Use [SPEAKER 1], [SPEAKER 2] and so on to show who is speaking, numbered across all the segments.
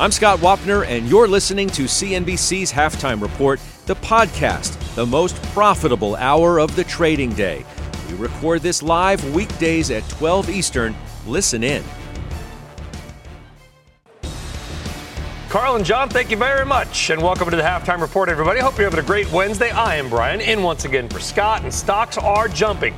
[SPEAKER 1] I'm Scott Wapner, and you're listening to CNBC's Halftime Report, the podcast, the most profitable hour of the trading day. We record this live weekdays at 12 Eastern. Listen in.
[SPEAKER 2] Carl and John, thank you very much, and welcome to the halftime report, everybody. Hope you're having a great Wednesday. I am Brian, in once again for Scott, and stocks are jumping.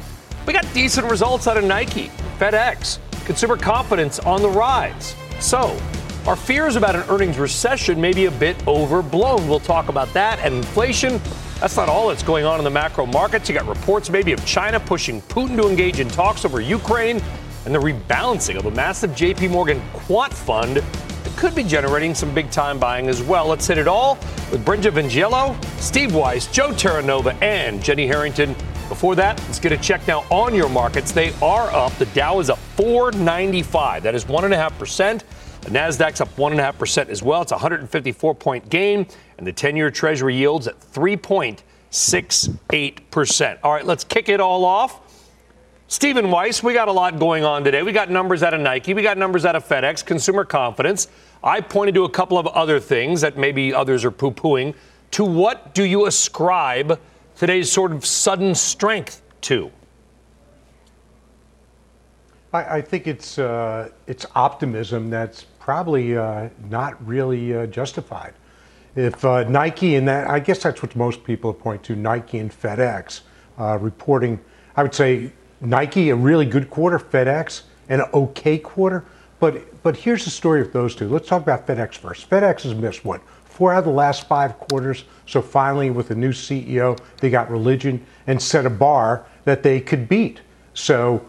[SPEAKER 2] We got decent results out of Nike, FedEx, consumer confidence on the rise. So, our fears about an earnings recession may be a bit overblown. We'll talk about that and inflation. That's not all that's going on in the macro markets. You got reports maybe of China pushing Putin to engage in talks over Ukraine and the rebalancing of a massive JP Morgan quant fund that could be generating some big time buying as well. Let's hit it all with Brenda Vingiello, Steve Weiss, Joe Terranova, and Jenny Harrington. Before that, let's get a check now on your markets. They are up. The Dow is up 495. That is 1.5%. The NASDAQ's up 1.5% as well. It's a 154 point gain. And the 10 year Treasury yields at 3.68%. All right, let's kick it all off Stephen Weiss, we got a lot going on today. We got numbers out of Nike, we got numbers out of FedEx, consumer confidence. I pointed to a couple of other things that maybe others are poo pooing. To what do you ascribe today's sort of sudden strength to?
[SPEAKER 3] I, I think it's uh, it's optimism that's probably uh, not really uh, justified. If uh, Nike and that, I guess that's what most people point to, Nike and FedEx reporting, I would say Nike, a really good quarter, FedEx, an okay quarter. But but here's the story of those two. Let's talk about FedEx first. FedEx has missed what four out of the last five quarters. So finally, with a new CEO, they got religion and set a bar that they could beat. So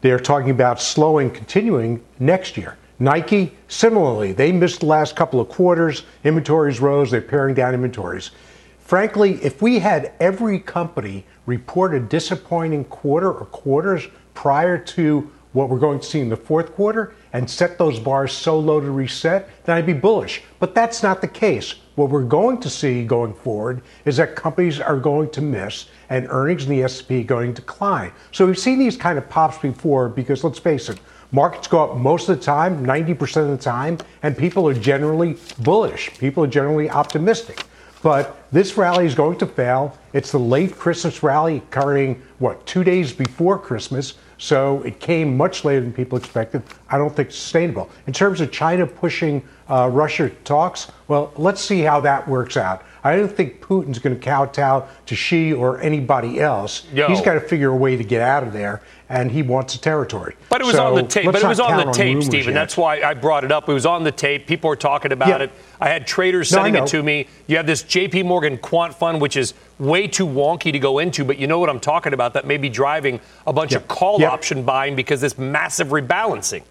[SPEAKER 3] they're talking about slowing, continuing next year. Nike, similarly, they missed the last couple of quarters. Inventories rose. They're paring down inventories. Frankly, if we had every company report a disappointing quarter or quarters prior to what we're going to see in the fourth quarter and set those bars so low to reset, then I'd be bullish. But that's not the case. What we're going to see going forward is that companies are going to miss and earnings in the S&P going to decline. So we've seen these kind of pops before because let's face it, markets go up most of the time, 90% of the time, and people are generally bullish. People are generally optimistic. But this rally is going to fail. It's the late Christmas rally occurring, what, two days before Christmas. So it came much later than people expected. I don't think it's sustainable. In terms of China pushing uh, Russia talks, well, let's see how that works out. I don't think Putin's going to kowtow to Xi or anybody else. Yo. He's got to figure a way to get out of there and he wants a territory.
[SPEAKER 2] But it was
[SPEAKER 3] so
[SPEAKER 2] on the tape. But it was on the tape, Stephen. That's why I brought it up. It was on the tape. People were talking about yeah. it. I had traders sending no, it to me. You have this J.P. Morgan quant fund, which is way too wonky to go into, but you know what I'm talking about. That may be driving a bunch of call option buying because this massive rebalancing.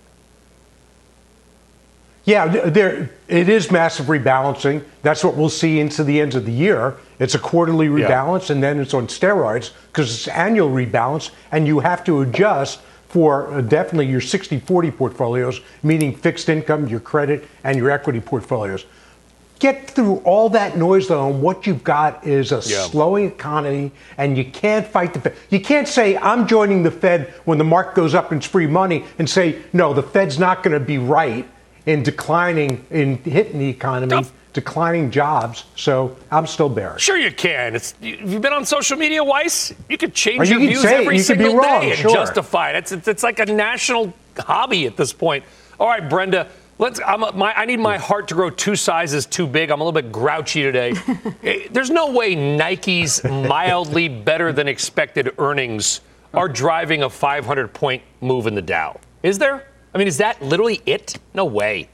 [SPEAKER 3] Yeah, there it is massive rebalancing. That's what we'll see into the end of the year. It's a quarterly rebalance, yeah. and then it's on steroids because it's annual rebalance, and you have to adjust for uh, definitely your 60-40 portfolios, meaning fixed income, your credit, and your equity portfolios. Get through all that noise, though, and what you've got is a yeah. slowing economy, and you can't fight the Fed. You can't say, I'm joining the Fed when the market goes up and it's free money, and say, no, the Fed's not going to be right in declining, in hitting the economy, declining jobs. So I'm still bearish.
[SPEAKER 2] Sure, you can. It's you've been on social media, Weiss. You could change your views every single day and
[SPEAKER 3] sure.
[SPEAKER 2] justify it. It's, it's, it's like a national hobby at this point. All right, Brenda. Let's. I'm, my, I need my heart to grow two sizes too big. I'm a little bit grouchy today. Eh, there's no way Nike's mildly better than expected earnings are driving a 500 point move in the Dow. Is there? I mean, is that literally it? No way.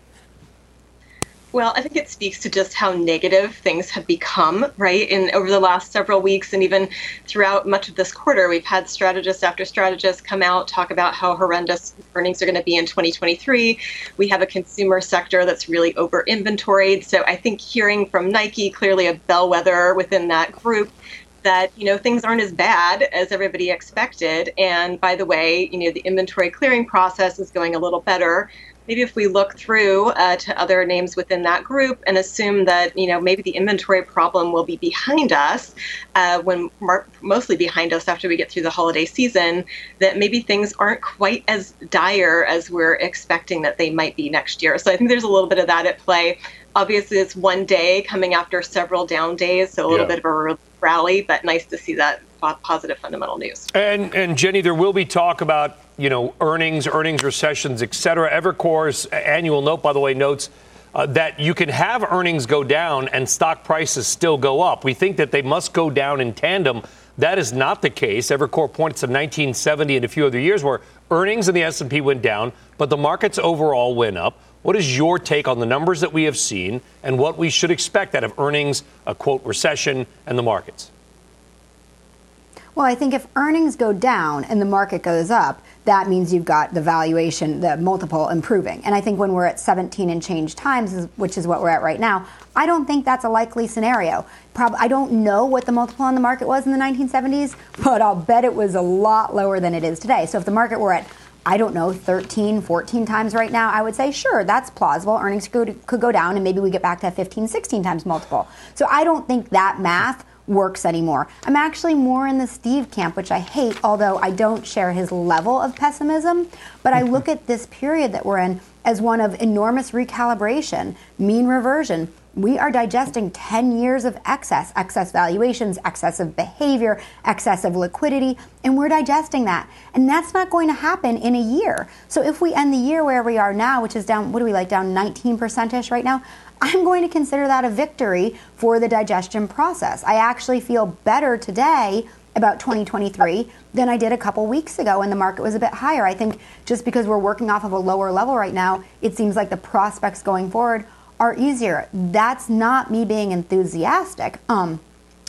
[SPEAKER 4] Well, I think it speaks to just how negative things have become, right? And over the last several weeks and even throughout much of this quarter, we've had strategist after strategist come out, talk about how horrendous earnings are going to be in 2023. We have a consumer sector that's really over inventoried. So I think hearing from Nike, clearly a bellwether within that group, that you know things aren't as bad as everybody expected. And by the way you know the inventory clearing process is going a little better. Maybe if we look through uh, to other names within that group and assume that you know maybe the inventory problem will be behind us uh, when mar- mostly behind us after we get through the holiday season that maybe things aren't quite as dire as we're expecting that they might be next year. So i think there's a little bit of that at play. Obviously it's one day coming after several down days so a little yeah. bit of a rally but nice to see that positive fundamental news
[SPEAKER 2] and and jenny there will be talk about you know, earnings, earnings recessions, et cetera. Evercore's annual note, by the way, notes uh, that you can have earnings go down and stock prices still go up. We think that they must go down in tandem. That is not the case. Evercore points to 1970 and a few other years where earnings in the S&P went down, but the markets overall went up. What is your take on the numbers that we have seen and what we should expect out of earnings, a quote recession, and the markets?
[SPEAKER 5] Well, I think if earnings go down and the market goes up, that means you've got the valuation, the multiple improving. And I think when we're at 17 and change times, which is what we're at right now, I don't think that's a likely scenario. Prob- I don't know what the multiple on the market was in the 1970s, but I'll bet it was a lot lower than it is today. So if the market were at I don't know, 13, 14 times right now, I would say, sure, that's plausible. Earnings could, could go down and maybe we get back to 15, 16 times multiple. So I don't think that math works anymore. I'm actually more in the Steve camp, which I hate, although I don't share his level of pessimism. But I mm-hmm. look at this period that we're in as one of enormous recalibration, mean reversion. We are digesting 10 years of excess, excess valuations, excessive behavior, excessive liquidity, and we're digesting that. And that's not going to happen in a year. So if we end the year where we are now, which is down, what do we like, down 19% ish right now, I'm going to consider that a victory for the digestion process. I actually feel better today about 2023 than I did a couple weeks ago when the market was a bit higher. I think just because we're working off of a lower level right now, it seems like the prospects going forward are easier. That's not me being enthusiastic. Um,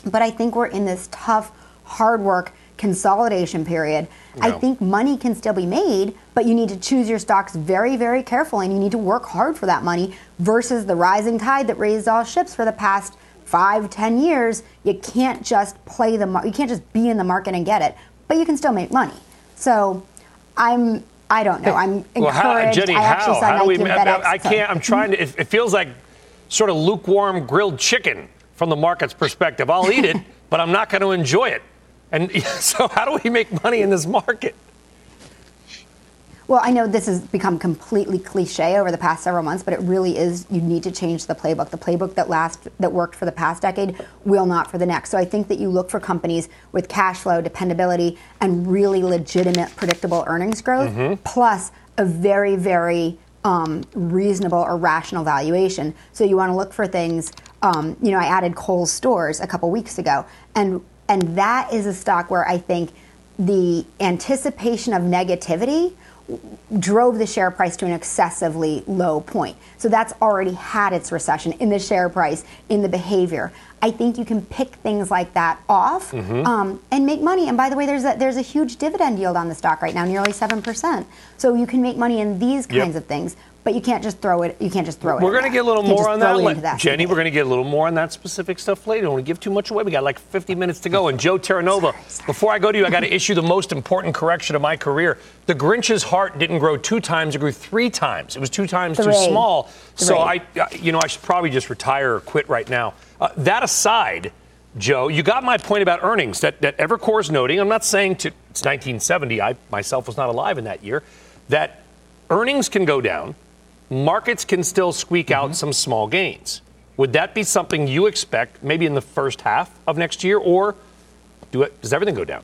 [SPEAKER 5] but I think we're in this tough, hard work consolidation period. No. I think money can still be made, but you need to choose your stocks very, very carefully and you need to work hard for that money versus the rising tide that raised all ships for the past five, ten years. You can't just play the you can't just be in the market and get it, but you can still make money. So I'm I don't know. I'm encouraged. Well, how,
[SPEAKER 2] Jenny,
[SPEAKER 5] I
[SPEAKER 2] how? how do we? I, I can't. I'm trying to. It, it feels like sort of lukewarm grilled chicken from the market's perspective. I'll eat it, but I'm not going to enjoy it. And so, how do we make money in this market?
[SPEAKER 5] Well, I know this has become completely cliche over the past several months, but it really is. You need to change the playbook. The playbook that last that worked for the past decade will not for the next. So I think that you look for companies with cash flow, dependability, and really legitimate, predictable earnings growth, mm-hmm. plus a very, very um, reasonable or rational valuation. So you want to look for things. Um, you know, I added Kohl's stores a couple weeks ago, and and that is a stock where I think the anticipation of negativity drove the share price to an excessively low point. So that's already had its recession in the share price, in the behavior. I think you can pick things like that off mm-hmm. um, and make money. And by the way, there's a, there's a huge dividend yield on the stock right now, nearly seven percent. So you can make money in these kinds yep. of things but you can't just throw it. You can't just throw
[SPEAKER 2] it. We're going to get a little more on that, that, Jenny. We're going to get a little more on that specific stuff later. Don't want to give too much away. We got like 50 minutes to go. And Joe Terranova, sorry, sorry. before I go to you, I got to issue the most important correction of my career. The Grinch's heart didn't grow two times; it grew three times. It was two times Three. too small. Three. So I, you know, I should probably just retire or quit right now. Uh, that aside. Joe, you got my point about earnings that, that Evercore is noting. I'm not saying to, it's 1970. I myself was not alive in that year. That earnings can go down, markets can still squeak mm-hmm. out some small gains. Would that be something you expect maybe in the first half of next year, or do it, does everything go down?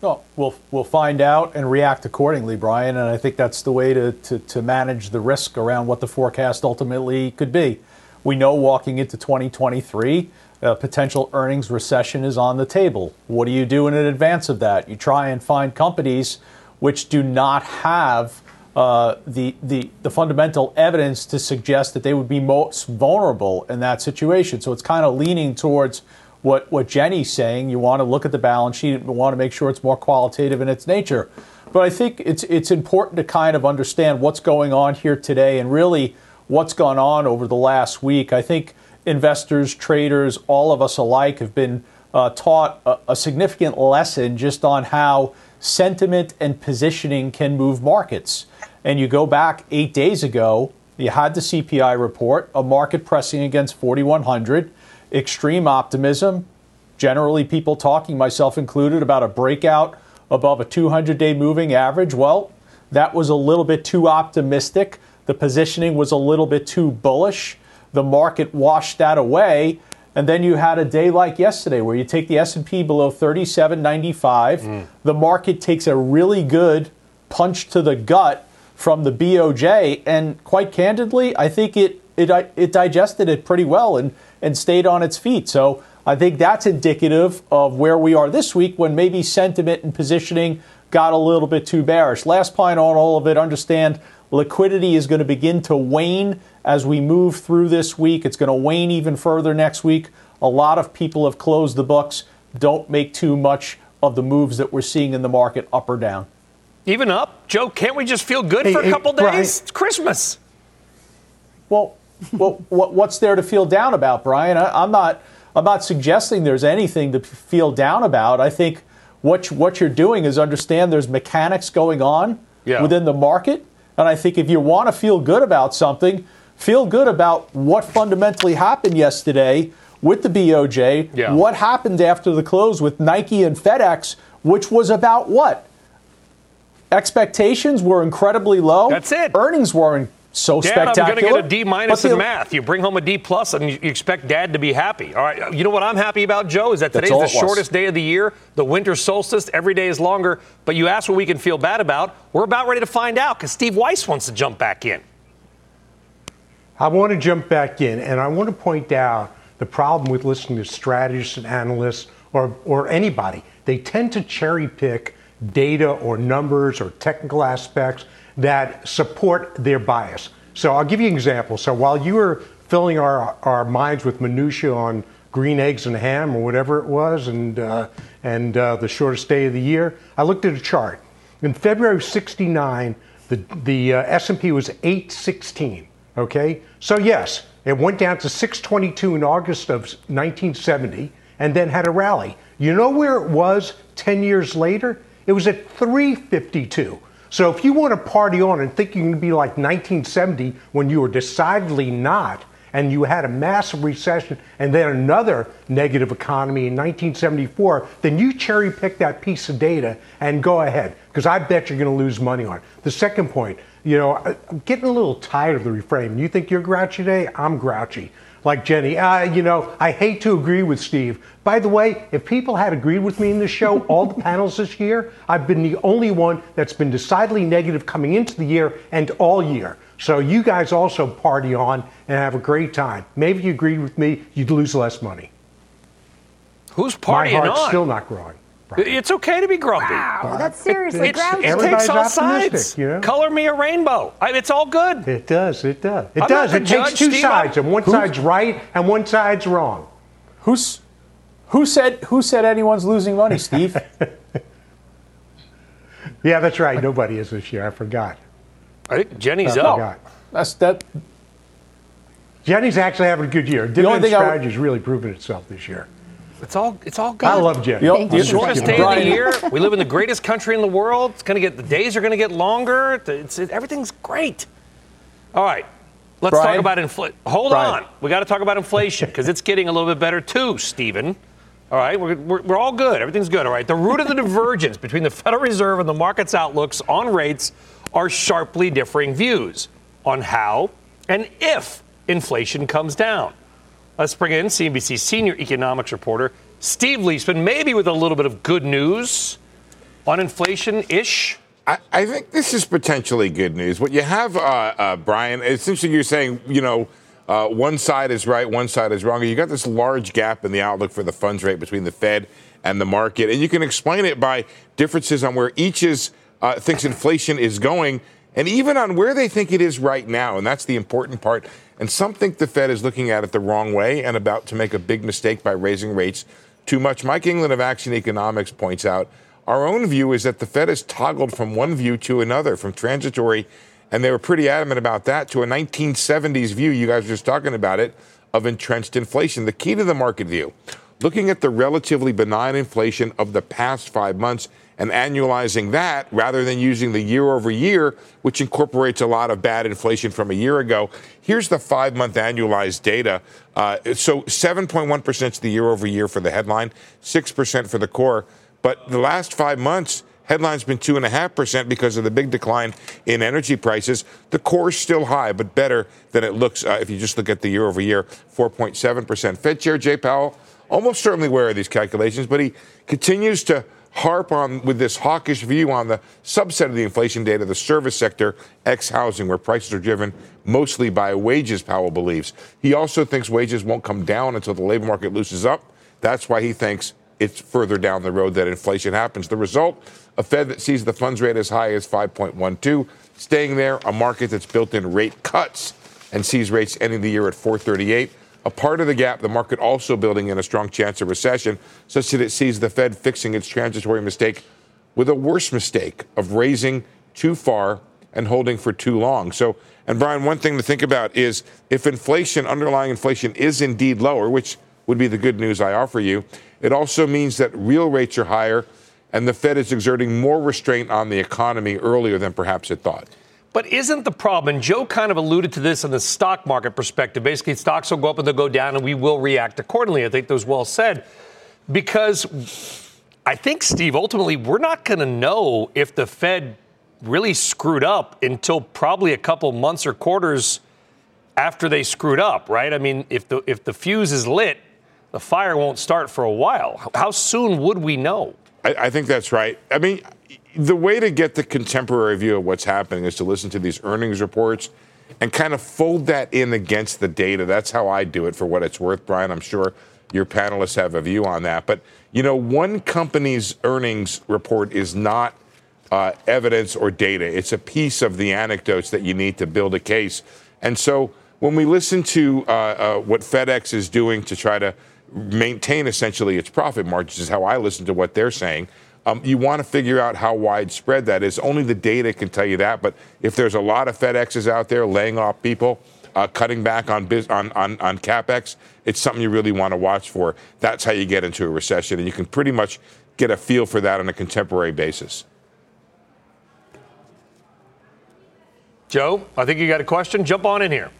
[SPEAKER 6] Well, we'll we'll find out and react accordingly, Brian. And I think that's the way to, to, to manage the risk around what the forecast ultimately could be. We know walking into 2023, a potential earnings recession is on the table. What do you do in advance of that? You try and find companies which do not have uh, the, the, the fundamental evidence to suggest that they would be most vulnerable in that situation. So it's kind of leaning towards what, what Jenny's saying. You want to look at the balance sheet and want to make sure it's more qualitative in its nature. But I think it's, it's important to kind of understand what's going on here today and really what's gone on over the last week. I think investors, traders, all of us alike have been uh, taught a, a significant lesson just on how sentiment and positioning can move markets. And you go back eight days ago, you had the CPI report, a market pressing against 4,100, extreme optimism, generally people talking, myself included, about a breakout above a 200 day moving average. Well, that was a little bit too optimistic. The positioning was a little bit too bullish. The market washed that away. And then you had a day like yesterday where you take the S&P below 37.95. Mm. The market takes a really good punch to the gut from the BOJ and quite candidly, I think it it it digested it pretty well and and stayed on its feet. So I think that's indicative of where we are this week when maybe sentiment and positioning got a little bit too bearish. Last point on all of it, understand liquidity is going to begin to wane as we move through this week. It's going to wane even further next week. A lot of people have closed the books. Don't make too much of the moves that we're seeing in the market up or down.
[SPEAKER 2] Even up? Joe, can't we just feel good hey, for a couple hey, days? Brian. It's Christmas.
[SPEAKER 6] Well, well what's there to feel down about, Brian? I, I'm not. I'm not suggesting there's anything to feel down about. I think what what you're doing is understand there's mechanics going on yeah. within the market, and I think if you want to feel good about something, feel good about what fundamentally happened yesterday with the BOJ. Yeah. What happened after the close with Nike and FedEx, which was about what? Expectations were incredibly low.
[SPEAKER 2] That's it.
[SPEAKER 6] Earnings weren't so
[SPEAKER 2] Dad,
[SPEAKER 6] spectacular.
[SPEAKER 2] I'm going to get a D minus in math. You bring home a D plus, and you expect Dad to be happy. All right. You know what I'm happy about, Joe, is that today's the shortest day of the year, the winter solstice. Every day is longer. But you ask what we can feel bad about. We're about ready to find out because Steve Weiss wants to jump back in.
[SPEAKER 3] I want to jump back in, and I want to point out the problem with listening to strategists and analysts or, or anybody. They tend to cherry pick data or numbers or technical aspects that support their bias. So I'll give you an example. So while you were filling our, our minds with minutia on green eggs and ham or whatever it was, and uh, and uh, the shortest day of the year, I looked at a chart. In February of '69, the the uh, S&P was 816. Okay, so yes, it went down to 622 in August of 1970, and then had a rally. You know where it was 10 years later? It was at 352. So if you want to party on and think you're going to be like 1970 when you were decidedly not, and you had a massive recession and then another negative economy in 1974, then you cherry pick that piece of data and go ahead, because I bet you're going to lose money on it. The second point, you know, I'm getting a little tired of the refrain. You think you're grouchy today? I'm grouchy like Jenny. Uh, you know, I hate to agree with Steve. By the way, if people had agreed with me in this show, all the panels this year, I've been the only one that's been decidedly negative coming into the year and all year. So you guys also party on and have a great time. Maybe you agreed with me, you'd lose less money.
[SPEAKER 2] Who's partying
[SPEAKER 3] My heart's
[SPEAKER 2] on?
[SPEAKER 3] still not growing.
[SPEAKER 2] It's okay to be grumpy.
[SPEAKER 5] Wow, that's seriously
[SPEAKER 2] it, grouchy. It takes all sides. You know? Color me a rainbow. I, it's all good.
[SPEAKER 3] It does. It does. It I'm does. It takes two Steve, sides, and one side's right and one side's wrong.
[SPEAKER 6] Who's who said who said anyone's losing money, Steve?
[SPEAKER 3] yeah, that's right. Nobody is this year. I forgot.
[SPEAKER 2] I think Jenny's I up. Forgot.
[SPEAKER 6] That's that.
[SPEAKER 3] Jenny's actually having a good year. Dividend strategy's really proven itself this year.
[SPEAKER 2] It's all it's all good.
[SPEAKER 3] I love Jen.
[SPEAKER 2] The shortest day of the year. We live in the greatest country in the world. It's gonna get the days are gonna get longer. It's, it, everything's great. All right. Let's Brian? talk about inflation. Hold Brian. on. We got to talk about inflation because it's getting a little bit better too, Stephen. All right, we're, we're, we're, all good. Everything's good. All right. The root of the divergence between the Federal Reserve and the market's outlooks on rates are sharply differing views on how and if inflation comes down. Let's bring in CNBC senior economics reporter Steve Liesman, maybe with a little bit of good news on inflation ish.
[SPEAKER 7] I, I, think this is potentially good news. What you have, uh, uh, Brian, essentially you're saying, you know, uh, one side is right, one side is wrong. You got this large gap in the outlook for the funds rate between the Fed and the market, and you can explain it by differences on where each is uh, thinks inflation is going and even on where they think it is right now. And that's the important part. And some think the Fed is looking at it the wrong way and about to make a big mistake by raising rates too much. Mike Englund of Action Economics points out our own view is that the Fed has toggled from one view to another, from transitory, and they were pretty adamant about that, to a 1970s view. You guys were just talking about it of entrenched inflation. The key to the market view looking at the relatively benign inflation of the past five months and annualizing that rather than using the year over year, which incorporates a lot of bad inflation from a year ago. Here's the five month annualized data. Uh, so 7.1% is the year over year for the headline, 6% for the core. But the last five months, headline's been 2.5% because of the big decline in energy prices. The core is still high, but better than it looks uh, if you just look at the year over year, 4.7%. Fed Chair Jay Powell almost certainly aware of these calculations, but he continues to harp on with this hawkish view on the subset of the inflation data, the service sector, ex housing, where prices are driven mostly by wages, Powell believes. He also thinks wages won't come down until the labor market loosens up. That's why he thinks it's further down the road that inflation happens. The result, a Fed that sees the funds rate as high as 5.12, staying there, a market that's built in rate cuts and sees rates ending the year at 438 a part of the gap, the market also building in a strong chance of recession, such that it sees the Fed fixing its transitory mistake with a worse mistake of raising too far and holding for too long. So, and Brian, one thing to think about is if inflation, underlying inflation, is indeed lower, which would be the good news I offer you, it also means that real rates are higher and the Fed is exerting more restraint on the economy earlier than perhaps it thought.
[SPEAKER 2] But isn't the problem, and Joe kind of alluded to this in the stock market perspective, basically stocks will go up and they'll go down and we will react accordingly. I think that was well said. Because I think, Steve, ultimately, we're not going to know if the Fed really screwed up until probably a couple months or quarters after they screwed up, right? I mean, if the if the fuse is lit, the fire won't start for a while. How soon would we know?
[SPEAKER 7] I, I think that's right. I mean, the way to get the contemporary view of what's happening is to listen to these earnings reports and kind of fold that in against the data. That's how I do it for what it's worth, Brian. I'm sure your panelists have a view on that. But, you know, one company's earnings report is not uh, evidence or data, it's a piece of the anecdotes that you need to build a case. And so when we listen to uh, uh, what FedEx is doing to try to maintain essentially its profit margins, is how I listen to what they're saying. Um, you want to figure out how widespread that is. Only the data can tell you that. But if there's a lot of FedExes out there laying off people, uh, cutting back on, biz- on, on, on capex, it's something you really want to watch for. That's how you get into a recession, and you can pretty much get a feel for that on a contemporary basis.
[SPEAKER 2] Joe, I think you got a question. Jump on in here.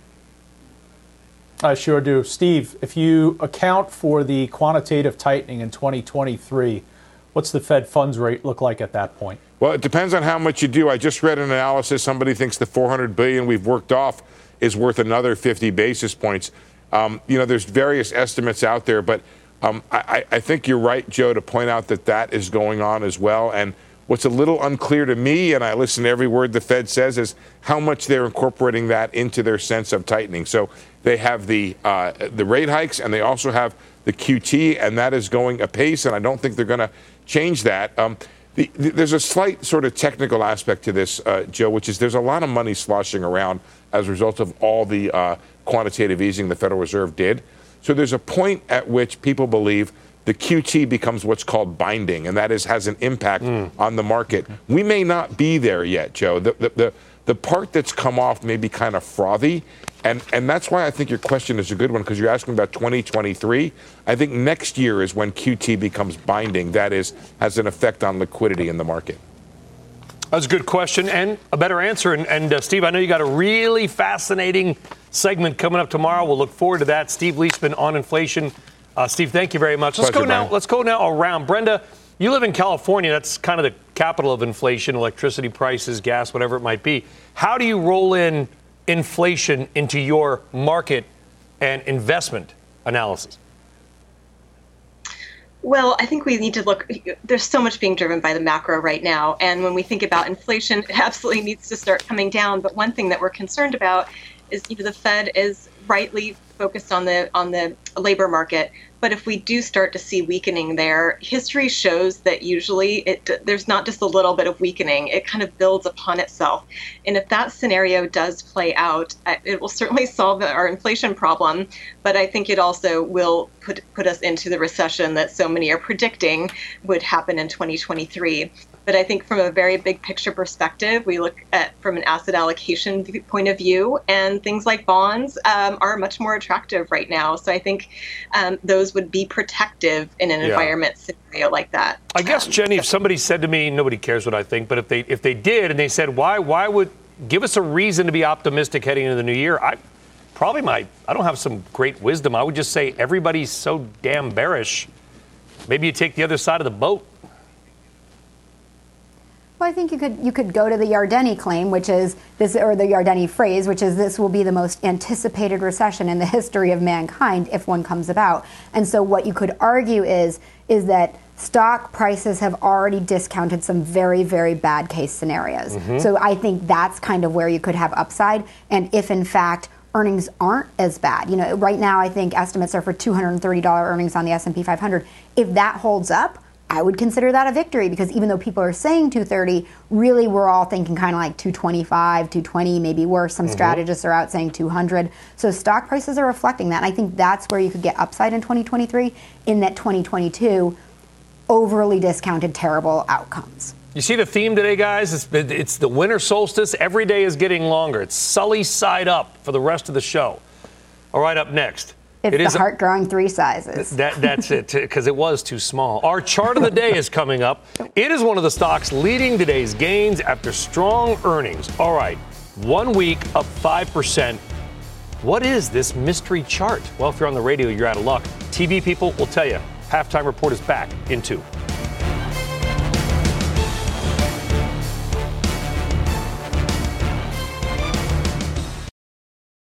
[SPEAKER 6] I sure do. Steve, if you account for the quantitative tightening in 2023, What's the Fed funds rate look like at that point?
[SPEAKER 7] Well, it depends on how much you do. I just read an analysis. Somebody thinks the 400 billion we've worked off is worth another 50 basis points. Um, you know, there's various estimates out there, but um, I, I, think you're right, Joe, to point out that that is going on as well. And what's a little unclear to me, and I listen to every word the Fed says, is how much they're incorporating that into their sense of tightening. So they have the uh, the rate hikes, and they also have the QT, and that is going apace. And I don't think they're going to change that. Um, the, the, there's a slight sort of technical aspect to this, uh, Joe, which is there's a lot of money sloshing around as a result of all the uh, quantitative easing the Federal Reserve did. So there's a point at which people believe the QT becomes what's called binding, and that is has an impact mm. on the market. We may not be there yet, Joe. The, the, the, the part that's come off may be kind of frothy, and, and that's why I think your question is a good one because you're asking about 2023. I think next year is when QT becomes binding. That is, has an effect on liquidity in the market.
[SPEAKER 2] That's a good question and a better answer. And, and uh, Steve, I know you got a really fascinating segment coming up tomorrow. We'll look forward to that. Steve Liesman on inflation. Uh, Steve, thank you very much. Let's Pleasure, go now. Brian. Let's go now around. Brenda, you live in California. That's kind of the capital of inflation, electricity prices, gas, whatever it might be. How do you roll in inflation into your market and investment analysis?
[SPEAKER 4] Well, I think we need to look. There's so much being driven by the macro right now. And when we think about inflation, it absolutely needs to start coming down. But one thing that we're concerned about is you know, the Fed is rightly focused on the on the labor market. But if we do start to see weakening there, history shows that usually it there's not just a little bit of weakening; it kind of builds upon itself. And if that scenario does play out, it will certainly solve our inflation problem. But I think it also will put put us into the recession that so many are predicting would happen in 2023. But I think from a very big picture perspective, we look at from an asset allocation point of view, and things like bonds um, are much more attractive right now. So I think um, those would be protective in an yeah. environment scenario like that.
[SPEAKER 2] I guess Jenny, if somebody said to me, nobody cares what I think, but if they if they did and they said, why why would give us a reason to be optimistic heading into the new year? I probably my I don't have some great wisdom. I would just say everybody's so damn bearish. Maybe you take the other side of the boat.
[SPEAKER 5] Well, I think you could you could go to the Yardeni claim, which is this, or the Yardeni phrase, which is this will be the most anticipated recession in the history of mankind if one comes about. And so, what you could argue is is that stock prices have already discounted some very very bad case scenarios. Mm-hmm. So I think that's kind of where you could have upside. And if in fact earnings aren't as bad. You know, right now I think estimates are for $230 earnings on the S&P 500. If that holds up, I would consider that a victory because even though people are saying 230, really we're all thinking kind of like 225, 220, maybe worse. Some mm-hmm. strategists are out saying 200. So stock prices are reflecting that. And I think that's where you could get upside in 2023 in that 2022 overly discounted terrible outcomes.
[SPEAKER 2] You see the theme today, guys? It's, it's the winter solstice. Every day is getting longer. It's Sully side up for the rest of the show. All right, up next.
[SPEAKER 5] It's it the heart growing three sizes.
[SPEAKER 2] That, that's it, because it was too small. Our chart of the day is coming up. It is one of the stocks leading today's gains after strong earnings. All right, one week up 5%. What is this mystery chart? Well, if you're on the radio, you're out of luck. TV people will tell you. Halftime report is back in two.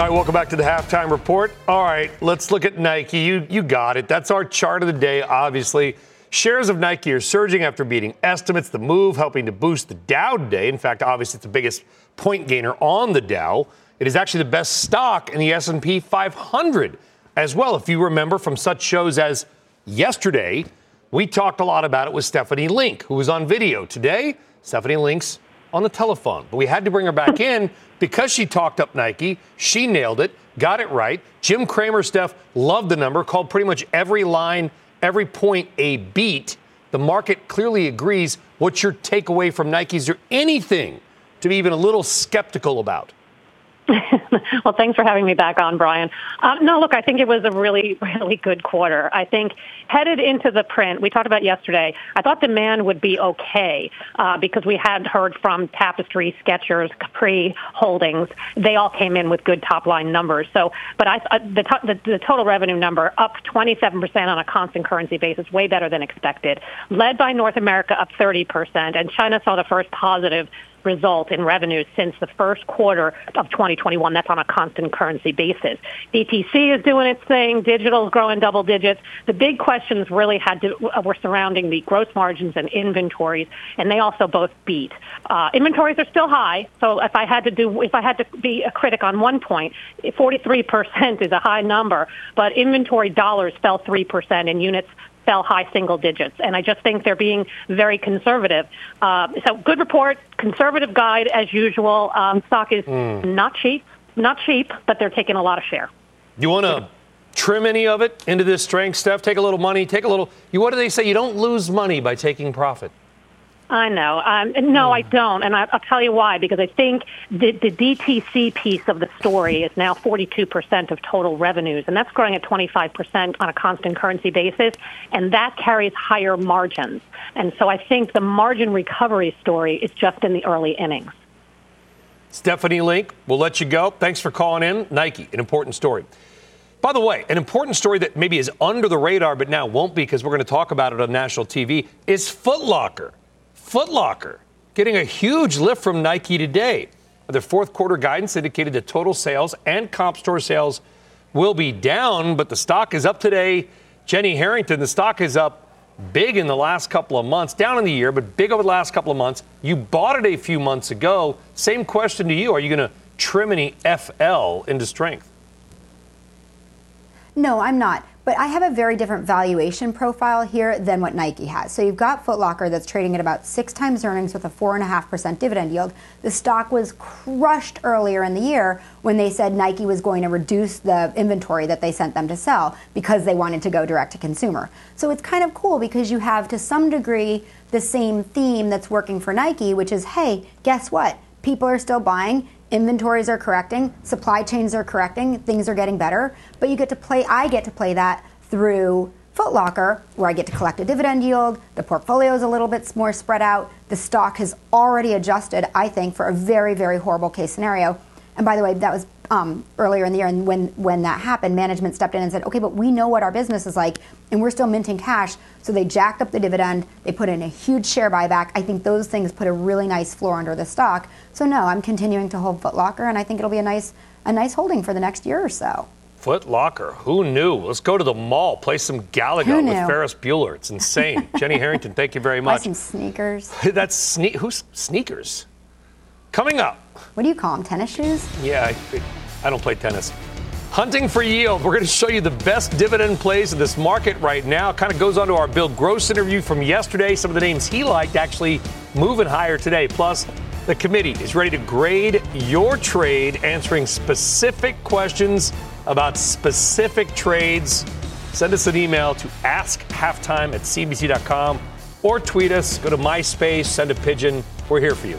[SPEAKER 2] All right, welcome back to the halftime report. All right, let's look at Nike. You you got it. That's our chart of the day, obviously. Shares of Nike are surging after beating estimates. The move helping to boost the Dow today. In fact, obviously, it's the biggest point gainer on the Dow. It is actually the best stock in the S&P 500 as well. If you remember from such shows as yesterday, we talked a lot about it with Stephanie Link, who was on video. Today, Stephanie Link's on the telephone. But we had to bring her back in because she talked up Nike. She nailed it, got it right. Jim Cramer, Steph, loved the number, called pretty much every line, every point a beat. The market clearly agrees. What's your takeaway from Nike? Is there anything to be even a little skeptical about?
[SPEAKER 8] well, thanks for having me back on, Brian. Um, no, look, I think it was a really, really good quarter. I think headed into the print, we talked about yesterday, I thought demand would be okay uh, because we had heard from Tapestry, Skechers, Capri Holdings. They all came in with good top line numbers. So, but I, uh, the, to- the, the total revenue number up 27% on a constant currency basis, way better than expected, led by North America up 30%, and China saw the first positive result in revenues since the first quarter of 2021. That's on a constant currency basis. DTC is doing its thing. Digital is growing double digits. The big questions really had to uh, were surrounding the gross margins and inventories, and they also both beat. Uh, inventories are still high, so if I had to do, if I had to be a critic on one point, 43% is a high number, but inventory dollars fell 3% and units fell high single digits. And I just think they're being very conservative. Uh, so good report, conservative guide as usual. Um, stock is mm. not cheap, not cheap, but they're taking a lot of share.
[SPEAKER 2] You want to trim any of it into this strength, Steph? Take a little money, take a little. You, what do they say? You don't lose money by taking profit.
[SPEAKER 8] I know. Um, no, I don't, and I, will tell you why. Because I think the, the DTC piece of the story is now 42% of total revenues, and that's growing at 25% on a constant currency basis, and that carries higher margins. And so I think the margin recovery story is just in the early innings.
[SPEAKER 2] Stephanie Link, we'll let you go. Thanks for calling in. Nike, an important story. By the way, an important story that maybe is under the radar, but now won't be because we're going to talk about it on national TV, is Footlocker. Footlocker getting a huge lift from Nike today. Their fourth quarter guidance indicated that total sales and comp store sales will be down, but the stock is up today. Jenny Harrington, the stock is up big in the last couple of months, down in the year, but big over the last couple of months. You bought it a few months ago. Same question to you. Are you going to trim any FL into strength?
[SPEAKER 5] No, I'm not. But I have a very different valuation profile here than what Nike has. So you've got Footlocker that's trading at about six times earnings with a 4.5% dividend yield. The stock was crushed earlier in the year when they said Nike was going to reduce the inventory that they sent them to sell because they wanted to go direct to consumer. So it's kind of cool because you have, to some degree, the same theme that's working for Nike, which is hey, guess what? People are still buying inventories are correcting, supply chains are correcting, things are getting better. But you get to play, I get to play that through Footlocker, where I get to collect a dividend yield. The portfolio is a little bit more spread out. The stock has already adjusted, I think, for a very, very horrible case scenario. And by the way, that was um, earlier in the year, and when when that happened, management stepped in and said, "Okay, but we know what our business is like, and we're still minting cash." So they jacked up the dividend. They put in a huge share buyback. I think those things put a really nice floor under the stock. So no, I'm continuing to hold Footlocker, and I think it'll be a nice a nice holding for the next year or so.
[SPEAKER 2] Footlocker, who knew? Let's go to the mall, play some Galaga with Ferris Bueller. It's insane. Jenny Harrington, thank you very much.
[SPEAKER 5] Buy some sneakers.
[SPEAKER 2] That's sne- who's sneakers? Coming up.
[SPEAKER 5] What do you call them? Tennis shoes?
[SPEAKER 2] Yeah, I, I don't play tennis. Hunting for yield. We're going to show you the best dividend plays in this market right now. Kind of goes on to our Bill Gross interview from yesterday. Some of the names he liked actually moving higher today. Plus, the committee is ready to grade your trade, answering specific questions about specific trades. Send us an email to askhalftime at cnbc.com or tweet us. Go to MySpace, send a pigeon. We're here for you.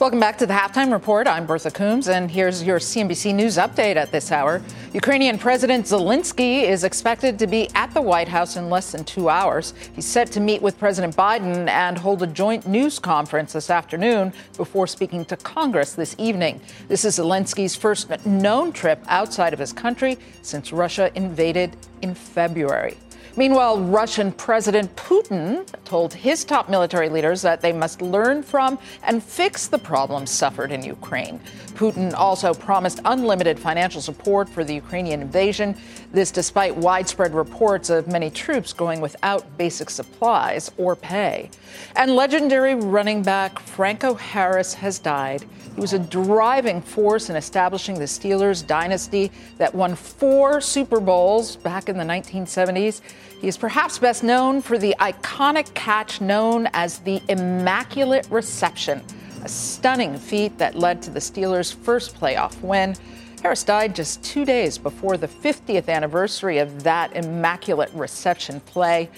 [SPEAKER 9] Welcome back to the halftime report. I'm Bertha Coombs, and here's your CNBC News update at this hour. Ukrainian President Zelensky is expected to be at the White House in less than two hours. He's set to meet with President Biden and hold a joint news conference this afternoon before speaking to Congress this evening. This is Zelensky's first known trip outside of his country since Russia invaded in February. Meanwhile, Russian President Putin told his top military leaders that they must learn from and fix the problems suffered in Ukraine. Putin also promised unlimited financial support for the Ukrainian invasion, this despite widespread reports of many troops going without basic supplies or pay. And legendary running back Franco Harris has died. He was a driving force in establishing the Steelers dynasty that won four Super Bowls back in the 1970s. He is perhaps best known for the iconic catch known as the Immaculate Reception, a stunning feat that led to the Steelers' first playoff win. Harris died just two days before the 50th anniversary of that Immaculate Reception play.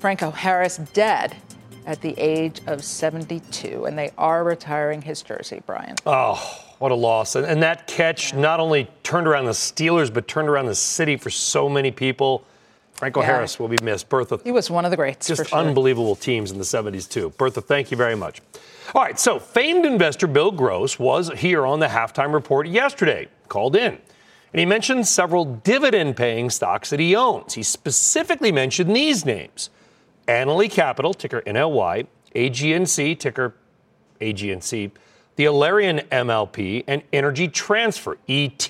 [SPEAKER 9] Franco Harris dead at the age of 72, and they are retiring his jersey, Brian.
[SPEAKER 2] Oh, what a loss. And, and that catch not only turned around the Steelers, but turned around the city for so many people. Franco
[SPEAKER 9] Yeah.
[SPEAKER 2] Harris will be missed. Bertha,
[SPEAKER 9] He was one of the greats.
[SPEAKER 2] just
[SPEAKER 9] sure.
[SPEAKER 2] unbelievable teams in the 70s, too. Bertha, thank you very much. All right, so famed investor Bill Gross was here on the halftime report yesterday, called in. And he mentioned several dividend paying stocks that he owns. He specifically mentioned these names Annaly Capital, ticker NLY, AGNC, ticker AGNC, the Alerian MLP, and Energy Transfer, ET,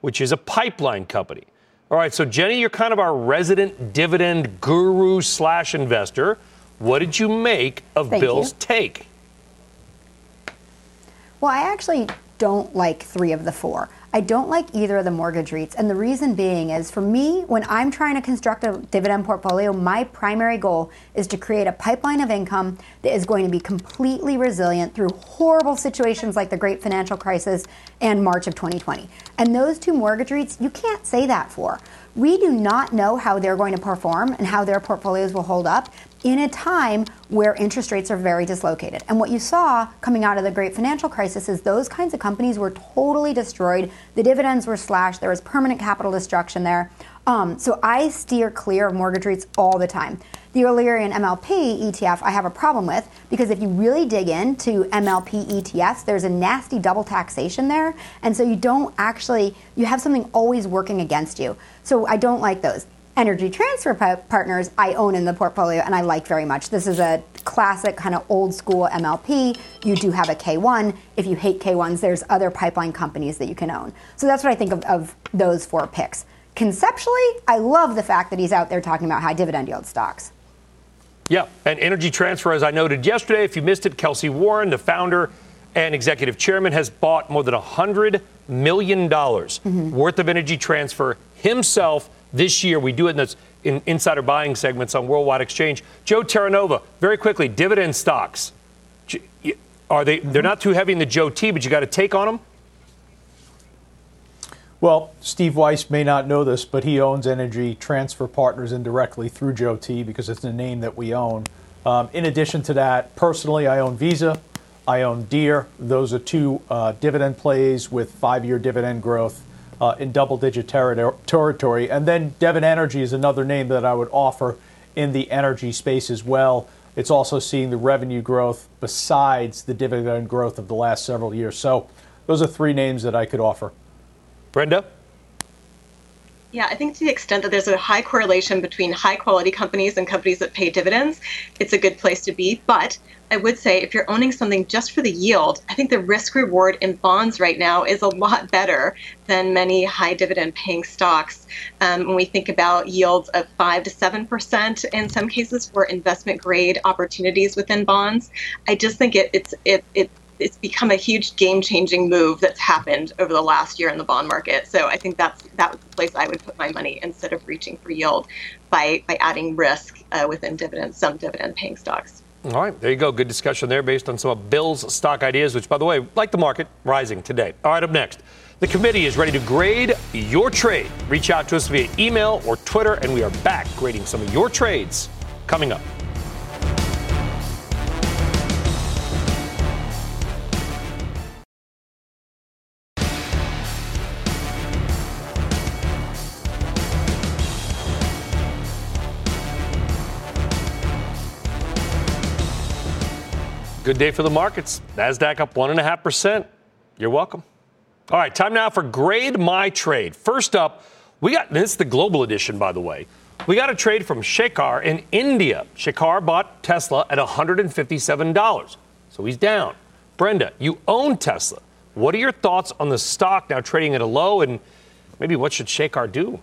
[SPEAKER 2] which is a pipeline company. All right, so Jenny, you're kind of our resident dividend guru slash investor. What did you make of
[SPEAKER 5] Thank
[SPEAKER 2] Bill's
[SPEAKER 5] you.
[SPEAKER 2] take?
[SPEAKER 5] Well, I actually don't like three of the four. I don't like either of the mortgage REITs. And the reason being is for me, when I'm trying to construct a dividend portfolio, my primary goal is to create a pipeline of income that is going to be completely resilient through horrible situations like the great financial crisis and March of 2020. And those two mortgage REITs, you can't say that for. We do not know how they're going to perform and how their portfolios will hold up in a time where interest rates are very dislocated. And what you saw coming out of the great financial crisis is those kinds of companies were totally destroyed. The dividends were slashed. There was permanent capital destruction there. Um, so I steer clear of mortgage REITs all the time. The Alerian MLP ETF I have a problem with because if you really dig into MLP ETFs, there's a nasty double taxation there. And so you don't actually, you have something always working against you. So I don't like those. Energy transfer pa- partners I own in the portfolio and I like very much. This is a classic kind of old school MLP. You do have a K1. If you hate K1s, there's other pipeline companies that you can own. So that's what I think of, of those four picks. Conceptually, I love the fact that he's out there talking about high dividend yield stocks.
[SPEAKER 2] Yeah, and Energy Transfer, as I noted yesterday, if you missed it, Kelcy Warren, the founder and executive chairman, has bought more than $100 million mm-hmm. worth of Energy Transfer himself this year. We do it in this in insider buying segments on Worldwide Exchange. Joe Terranova, very quickly, dividend stocks. Are they? They're not too heavy in the Joe T, but you got to take on them.
[SPEAKER 6] Well, Steve Weiss may not know this, but he owns Energy Transfer Partners indirectly through Joe T because it's a name that we own. Um, in addition to that, personally, I own Visa, I own Deere. Those are two uh, dividend plays with five year dividend growth uh, in double digit terri- territory. And then Devon Energy is another name that I would offer in the energy space as well. It's also seeing the revenue growth besides the dividend growth of the last several years. So those are three names that I could offer.
[SPEAKER 2] Brenda?
[SPEAKER 4] Yeah, I think to the extent that there's a high correlation between high quality companies and companies that pay dividends, it's a good place to be. But I would say if you're owning something just for the yield, I think the risk reward in bonds right now is a lot better than many high dividend paying stocks. Um, when we think about yields of 5 to 7% in some cases for investment grade opportunities within bonds, I just think it, it's, it, it it's become a huge game-changing move that's happened over the last year in the bond market. So I think that's that was the place I would put my money instead of reaching for yield by by adding risk uh, within dividends, some dividend-paying stocks.
[SPEAKER 2] All right, there you go. Good discussion there based on some of Bill's stock ideas, which, by the way, like the market, rising today. All right, up next. The committee is ready to grade your trade. Reach out to us via email or Twitter, and we are back grading some of your trades coming up. Day for the markets. NASDAQ up 1.5%. You're welcome. All right, time now for Grade My Trade. First up, we got this is the global edition, by the way. We got a trade from Shekhar in India. Shekhar bought Tesla at $157. So he's down. Brenda, you own Tesla. What are your thoughts on the stock now trading at a low and maybe what should Shekhar do?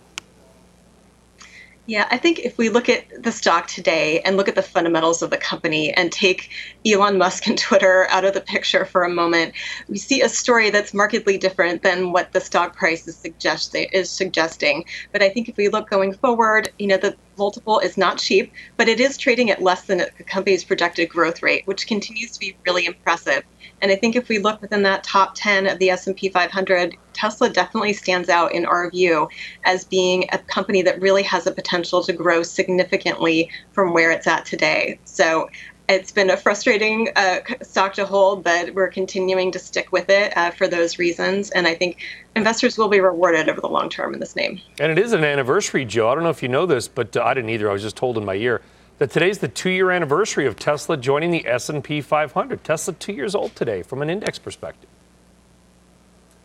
[SPEAKER 4] Yeah, I think if we look at the stock today and look at the fundamentals of the company and take Elon Musk and Twitter out of the picture for a moment, we see a story that's markedly different than what the stock price is, suggest- is suggesting. But I think if we look going forward, you know, the multiple is not cheap, but it is trading at less than the company's projected growth rate, which continues to be really impressive. And I think if we look within that top 10 of the S&P 500, Tesla definitely stands out in our view as being a company that really has a potential to grow significantly from where it's at today. So it's been a frustrating uh, stock to hold, but we're continuing to stick with it uh, for those reasons. And I think investors will be rewarded over the long term in this name.
[SPEAKER 2] And it is an anniversary, Joe. I don't know if you know this, but uh, I didn't either. I was just told in my ear that today's the two-year anniversary of Tesla joining the S&P 500. Tesla two years old today from an index perspective.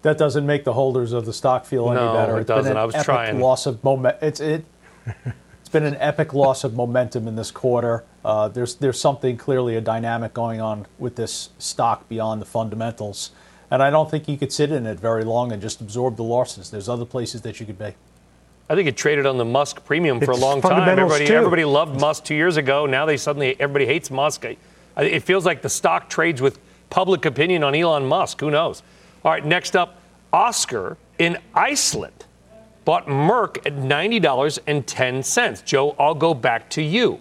[SPEAKER 6] That doesn't make the holders of the stock feel any
[SPEAKER 2] no,
[SPEAKER 6] better.
[SPEAKER 2] it doesn't. I was trying.
[SPEAKER 6] Loss of moment. It's it. it's been an epic loss of momentum in this quarter. Uh, there's there's something clearly a dynamic going on with this stock beyond the fundamentals, and I don't think you could sit in it very long and just absorb the losses. There's other places that you could be.
[SPEAKER 2] I think it traded on the Musk premium for it's a long time. Everybody, too. everybody loved Musk two years ago. Now they suddenly everybody hates Musk. It feels like the stock trades with public opinion on Elon Musk. Who knows? All right, next up, Oscar in Iceland bought Merck at $90.10. Joe, I'll go back to you.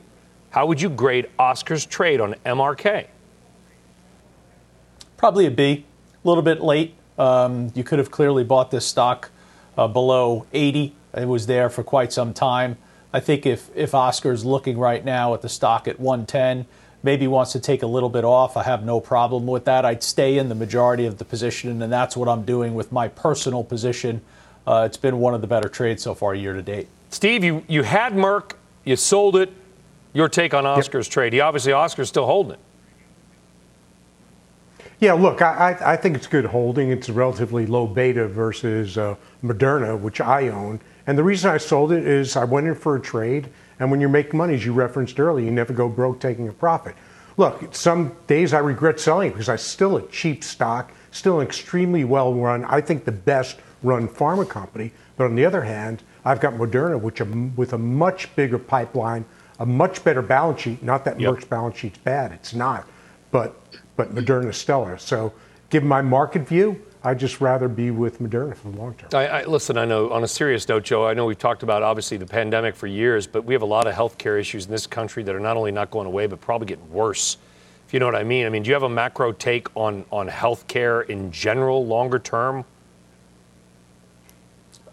[SPEAKER 2] How would you grade Oscar's trade on MRK?
[SPEAKER 6] Probably a B. A little bit late. Um, you could have clearly bought this stock uh, below 80 it was there for quite some time. I think if, if Oscar's looking right now at the stock at 110, maybe wants to take a little bit off, I have no problem with that. I'd stay in the majority of the position, and that's what I'm doing with my personal position. Uh, it's been one of the better trades so far year to date.
[SPEAKER 2] Steve, you, you had Merck, you sold it. Your take on Oscar's yep. trade? He obviously Oscar's still holding it.
[SPEAKER 3] Yeah, look, I, I think it's good holding. It's a relatively low beta versus uh, Moderna, which I own. And the reason I sold it is I went in for a trade, and when you're making money, as you referenced earlier, you never go broke taking a profit. Look, some days I regret selling it because I still a cheap stock, still an extremely well run, I think the best run pharma company. But on the other hand, I've got Moderna, which with a much bigger pipeline, a much better balance sheet. Not that yep. Merck's balance sheet's bad, it's not, but but Moderna stellar. So, given my market view, I'd just rather be with Moderna for the long term.
[SPEAKER 2] I, I, listen, I know on a serious note, Joe, I know we've talked about obviously the pandemic for years, but we have a lot of healthcare issues in this country that are not only not going away, but probably getting worse. If you know what I mean. I mean, do you have a macro take on, on healthcare in general, longer term?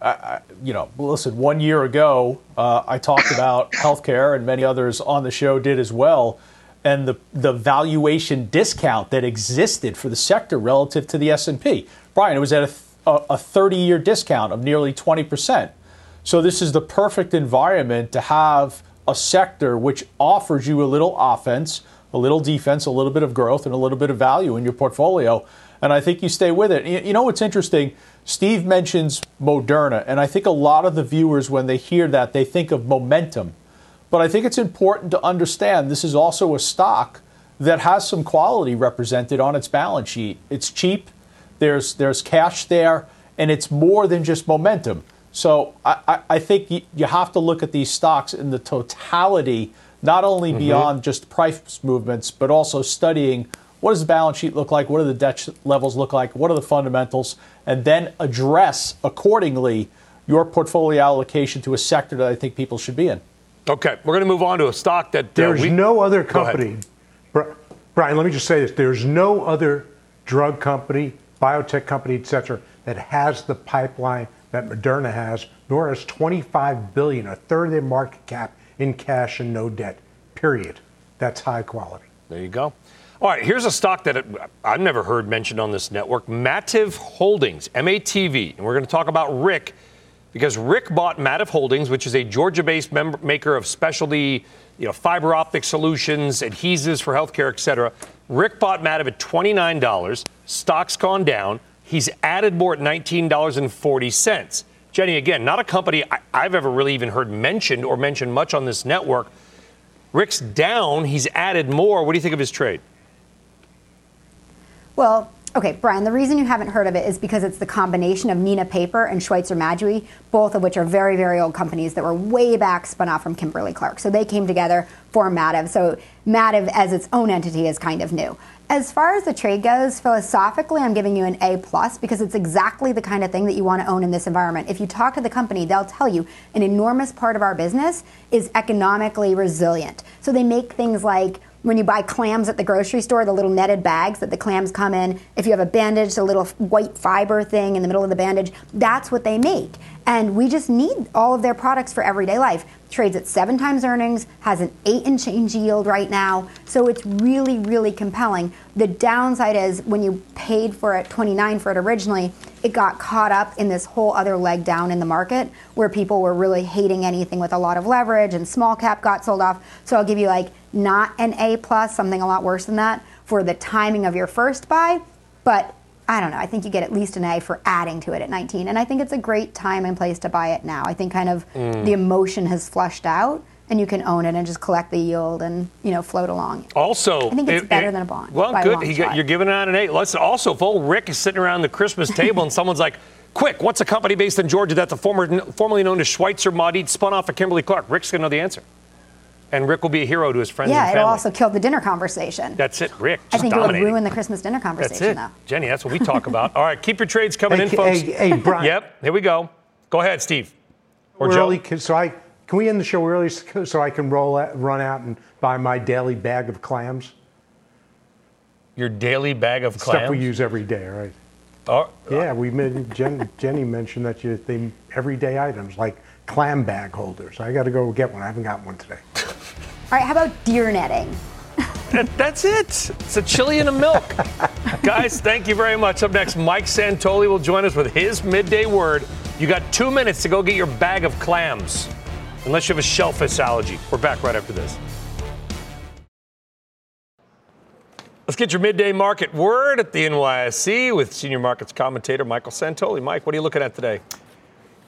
[SPEAKER 6] I, you know, listen, one year ago, uh, I talked about healthcare, and many others on the show did as well and the, the valuation discount that existed for the sector relative to the S&P. Brian, it was at a, a 30-year discount of nearly 20%. So this is the perfect environment to have a sector which offers you a little offense, a little defense, a little bit of growth, and a little bit of value in your portfolio. And I think you stay with it. You know what's interesting? Steve mentions Moderna, and I think a lot of the viewers, when they hear that, they think of momentum. But I think it's important to understand this is also a stock that has some quality represented on its balance sheet. It's cheap, there's, there's cash there, and it's more than just momentum. So I, I think you have to look at these stocks in the totality, not only mm-hmm. beyond just price movements, but also studying what does the balance sheet look like, what do the debt levels look like, what are the fundamentals, and then address accordingly your portfolio allocation to a sector that I think people should be in.
[SPEAKER 2] Okay, we're going to move on to a stock that uh,
[SPEAKER 3] there's we, no other company. Brian, let me just say this: there's no other drug company, biotech company, et cetera, that has the pipeline that Moderna has, nor has 25 billion, a third of their market cap, in cash and no debt. Period. That's high quality.
[SPEAKER 2] There you go. All right, here's a stock that I've never heard mentioned on this network Mativ Holdings, MATV. And we're going to talk about Rick because Rick bought Mativ Holdings, which is a Georgia-based mem- maker of specialty, you know, fiber optic solutions, adhesives for healthcare, et cetera. Rick bought Mativ at $29. Stock's gone down. He's added more at $19.40. Jenny, again, not a company I, I've ever really even heard mentioned or mentioned much on this network. Rick's down. He's added more. What do you think of his trade?
[SPEAKER 5] Well, okay, Brian, the reason you haven't heard of it is because it's the combination of Neenah Paper and Schweitzer Mauduit, both of which are very, very old companies that were way back spun off from Kimberly Clark. So they came together for Mativ. So Mativ as its own entity is kind of new. As far as the trade goes, philosophically, I'm giving you an A plus because it's exactly the kind of thing that you want to own in this environment. If you talk to the company, they'll tell you an enormous part of our business is economically resilient. So they make things like when you buy clams at the grocery store, the little netted bags that the clams come in, if you have a bandage, the little white fiber thing in the middle of the bandage, that's what they make. And we just need all of their products for everyday life. Trades at seven times earnings, has an eight and change yield right now. So it's really, really compelling. The downside is when you paid for it 29 for it originally, it got caught up in this whole other leg down in the market where people were really hating anything with a lot of leverage and small cap got sold off. So I'll give you like not an A plus, something a lot worse than that for the timing of your first buy, but I don't know. I think you get at least an A for adding to it at 19. And I think it's a great time and place to buy it now. I think kind of mm. the emotion has flushed out and you can own it and just collect the yield and you know float along.
[SPEAKER 2] Also,
[SPEAKER 5] I think it's it, better it, than a bond.
[SPEAKER 2] Well, good. you're giving it out an eight. Let's also, if old Rick is sitting around the Christmas table and someone's like, "Quick, what's a company based in Georgia that's a former, formerly known as Schweitzer Mauduit, spun off of Kimberly Clark?" Rick's gonna know the answer and Rick will be a hero to his friends.
[SPEAKER 5] Yeah, it'll also kill the dinner conversation.
[SPEAKER 2] That's it, Rick.
[SPEAKER 5] I think
[SPEAKER 2] dominating.
[SPEAKER 5] it would ruin the Christmas dinner conversation.
[SPEAKER 2] That's it, though. Jenny. That's what we talk about. All right, keep your trades coming
[SPEAKER 3] hey,
[SPEAKER 2] in, folks.
[SPEAKER 3] Hey, hey, Brian.
[SPEAKER 2] yep, here we go. Go ahead, Steve.
[SPEAKER 3] Or Joe. Early, so I can we end the show early so I can roll out, run out and buy my daily bag of clams.
[SPEAKER 2] Your daily bag of clams.
[SPEAKER 3] Stuff we use every day, right? Oh, uh, yeah, we made, Jen, Jenny mentioned that you they everyday items like clam bag holders. I got to go get one. I haven't got one today.
[SPEAKER 5] All right, how about deer netting?
[SPEAKER 2] That's it. It's a chili and a milk. Guys, thank you very much. Up next, Mike Santoli will join us with his midday word. You got two minutes to go get your bag of clams, unless you have a shellfish allergy. We're back right after this. Let's get your midday market word at the NYSE with senior markets commentator Michael Santoli. Mike, what are you looking at today?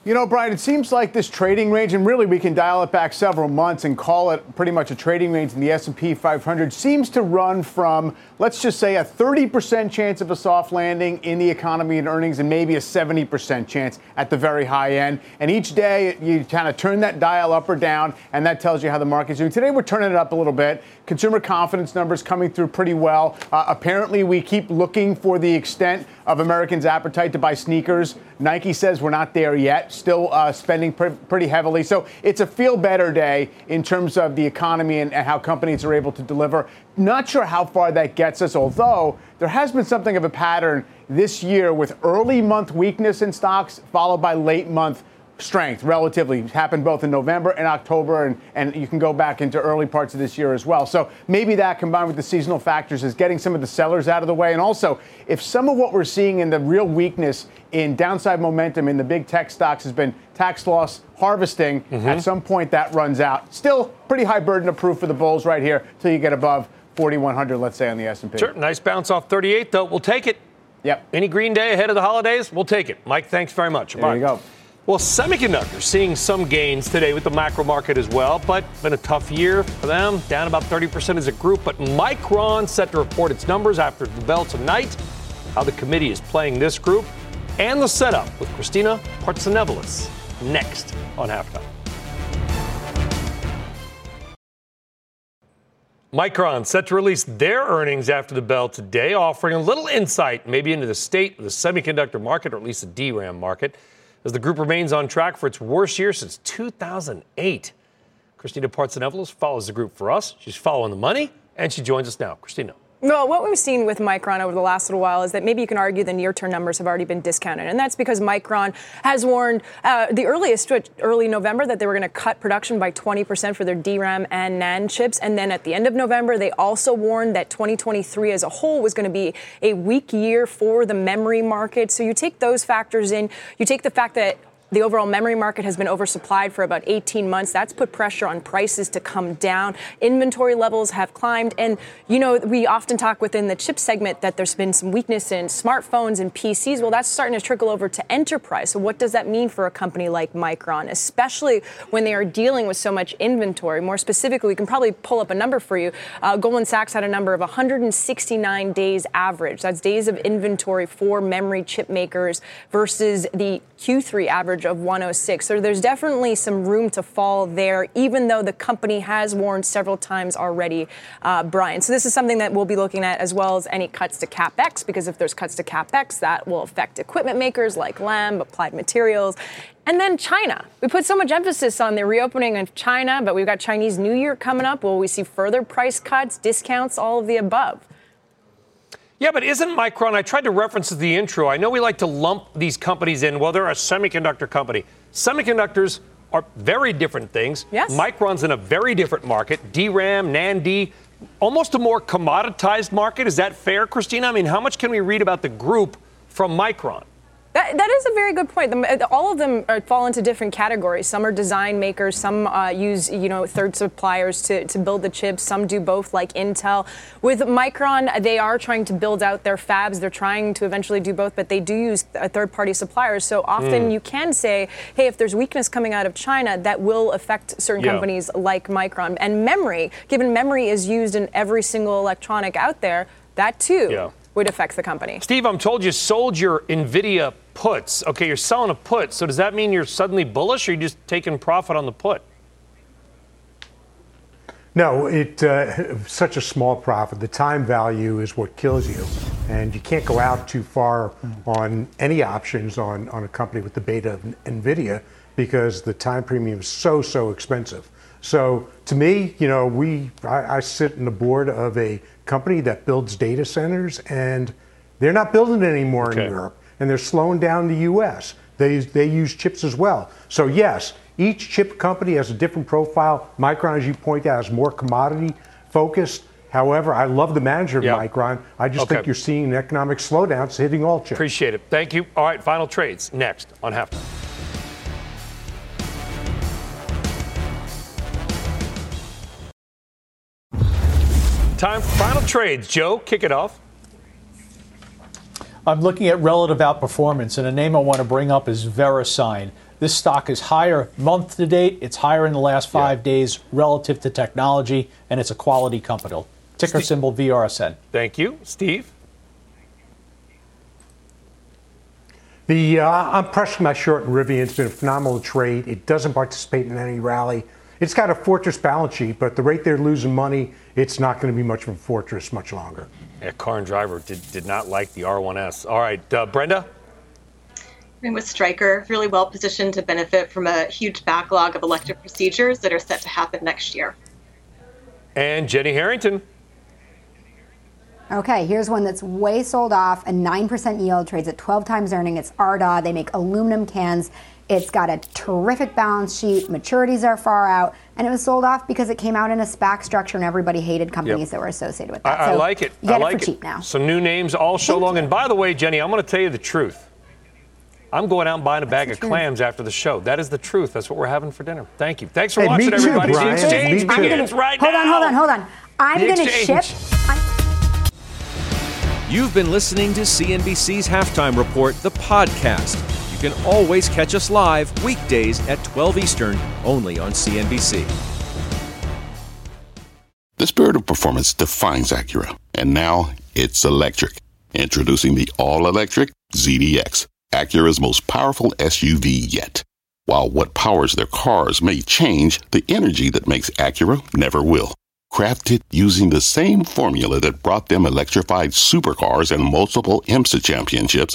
[SPEAKER 10] You know, Brian, it seems like this trading range, and really we can dial it back several months and call it pretty much a trading range in the S&P 500, seems to run from, let's just say, a 30% chance of a soft landing in the economy and earnings, and maybe a 70% chance at the very high end. And each day you kind of turn that dial up or down, and that tells you how the market's doing. Today we're turning it up a little bit. Consumer confidence numbers coming through pretty well. Uh, apparently, we keep looking for the extent of Americans' appetite to buy sneakers. Nike says we're not there yet, still uh, spending pr- pretty heavily. So it's a feel better day in terms of the economy and, and how companies are able to deliver. Not sure how far that gets us, although there has been something of a pattern this year with early month weakness in stocks followed by late month strength relatively happened both in November and October, and, and you can go back into early parts of this year as well. So maybe that combined with the seasonal factors is getting some of the sellers out of the way. And also, if some of what we're seeing in the real weakness in downside momentum in the big tech stocks has been tax loss harvesting, mm-hmm. at some point that runs out. Still pretty high burden of proof for the bulls right here till you get above 4100 let's say on the S&P.
[SPEAKER 2] Sure, nice bounce off 38 though. We'll take it.
[SPEAKER 10] Yep.
[SPEAKER 2] Any green day ahead of the holidays, we'll take it. Mike, thanks very much.
[SPEAKER 10] There Bye. you go.
[SPEAKER 2] Well, semiconductors seeing some gains today with the macro market as well, but been a tough year for them, down about 30% as a group. But Micron set to report its numbers after the bell tonight. How the committee is playing this group and the setup with Christina Partsinevelos next on halftime. Micron set to release their earnings after the bell today, offering a little insight maybe into the state of the semiconductor market, or at least the DRAM market as the group remains on track for its worst year since 2008. Christina Partsinevelos follows the group for us. She's following the money, and she joins us now. Christina.
[SPEAKER 11] Well, what we've seen with Micron over the last little while is that maybe you can argue the near-term numbers have already been discounted, and that's because Micron has warned uh, the earliest, early November, that they were going to cut production by 20% for their DRAM and NAND chips, and then at the end of November, they also warned that 2023 as a whole was going to be a weak year for the memory market. So you take those factors in, you take the fact that The overall memory market has been oversupplied for about 18 months. That's put pressure on prices to come down. Inventory levels have climbed. And, you know, we often talk within the chip segment that there's been some weakness in smartphones and PCs. Well, that's starting to trickle over to enterprise. So, what does that mean for a company like Micron, especially when they are dealing with so much inventory? More specifically, we can probably pull up a number for you. Uh, Goldman Sachs had a number of 169 days average. That's days of inventory for memory chip makers versus the Q3 average of 106. So there's definitely some room to fall there, even though the company has warned several times already, uh, Brian. So this is something that we'll be looking at as well as any cuts to capex, because if there's cuts to capex, that will affect equipment makers like Lam, Applied Materials. And then China. We put so much emphasis on the reopening of China, but we've got Chinese New Year coming up. Will we see further price cuts, discounts, all of the above?
[SPEAKER 2] Yeah, but isn't Micron? I tried to reference the intro. I know we like to lump these companies in. Well, they're a semiconductor company. Semiconductors are very different things.
[SPEAKER 11] Yes.
[SPEAKER 2] Micron's in a very different market. DRAM, NAND, almost a more commoditized market. Is that fair, Christina? I mean, how much can we read about the group from Micron?
[SPEAKER 11] That, that is a very good point. The, all of them are, fall into different categories. Some are design makers. Some uh, use you know third suppliers to, to build the chips. Some do both, like Intel. With Micron, they are trying to build out their fabs. They're trying to eventually do both, but they do use third-party suppliers. So often
[SPEAKER 2] Mm.
[SPEAKER 11] you can say, hey, if there's weakness coming out of China, that will affect certain
[SPEAKER 2] Yeah.
[SPEAKER 11] companies like Micron. And memory, given memory is used in every single electronic out there, that too
[SPEAKER 2] Yeah.
[SPEAKER 11] would affect the company.
[SPEAKER 2] Steve, I'm told you sold your Nvidia puts. Okay, you're selling a put. So does that mean you're suddenly bullish, or you just taking profit on the put?
[SPEAKER 3] No, it uh, such a small profit. The time value is what kills you, and you can't go out too far on any options on, on a company with the beta of Nvidia because the time premium is so so expensive. So to me, you know, we I, I sit in the board of a company that builds data centers, and they're not building it anymore
[SPEAKER 2] Okay.
[SPEAKER 3] in Europe, and they're slowing down the U.S. They they use chips as well. So yes, each chip company has a different profile. Micron, as you point out, is more commodity focused. However, I love the manager of
[SPEAKER 2] Yeah.
[SPEAKER 3] Micron. I just
[SPEAKER 2] Okay.
[SPEAKER 3] think you're seeing an economic slowdown it's hitting all chips.
[SPEAKER 2] Appreciate it. Thank you. All right, final trades next on halftime. Time for final trades. Joe, kick it off.
[SPEAKER 6] I'm looking at relative outperformance, and a name I want to bring up is VeriSign. This stock is higher month to date. It's higher in the last five days relative to technology, and it's a quality company. Ticker symbol VRSN.
[SPEAKER 2] Thank you. Steve?
[SPEAKER 3] The uh, I'm pressing my short in Rivian. It's been a phenomenal trade. It doesn't participate in any rally. It's got a fortress balance sheet, but the rate they're losing money, it's not going to be much of a fortress much longer.
[SPEAKER 2] Yeah, car and driver did, did not like the R1S. All right, uh, Brenda?
[SPEAKER 4] I mean, with Stryker, really well positioned to benefit from a huge backlog of elective procedures that are set to happen next year.
[SPEAKER 2] And Jenny Harrington.
[SPEAKER 5] Okay, here's one that's way sold off. A 9% yield trades at 12 times earning. It's Ardagh. They make aluminum cans. It's got a terrific balance sheet. Maturities are far out. And it was sold off because it came out in a SPAC structure and everybody hated companies that were associated with that.
[SPEAKER 2] I, I like it.
[SPEAKER 5] You get
[SPEAKER 2] I
[SPEAKER 5] it
[SPEAKER 2] like
[SPEAKER 5] for
[SPEAKER 2] it.
[SPEAKER 5] cheap now.
[SPEAKER 2] Some new names all show long. And by the way, Jenny, I'm going to tell you the truth. I'm going out and buying a bag of
[SPEAKER 5] truth.
[SPEAKER 2] clams after the show. That is the truth. That's what we're having for dinner. Thank you. Thanks for
[SPEAKER 3] Hey, me
[SPEAKER 2] watching,
[SPEAKER 3] too,
[SPEAKER 2] everybody.
[SPEAKER 3] Brian.
[SPEAKER 2] The exchange
[SPEAKER 3] Me too.
[SPEAKER 2] begins right
[SPEAKER 5] hold
[SPEAKER 2] now.
[SPEAKER 5] on, hold on, hold on. I'm going to
[SPEAKER 2] exchange.
[SPEAKER 5] ship. I'm-
[SPEAKER 1] You've been listening to CNBC's Halftime Report, the podcast. Can always catch us live weekdays at 12 Eastern, only on CNBC.
[SPEAKER 12] The spirit of performance defines Acura, and now it's electric. Introducing the all-electric ZDX, Acura's most powerful SUV yet. While what powers their cars may change, the energy that makes Acura never will. Crafted using the same formula that brought them electrified supercars and multiple IMSA championships,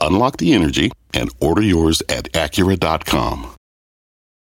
[SPEAKER 12] Unlock the energy and order yours at Acura.com.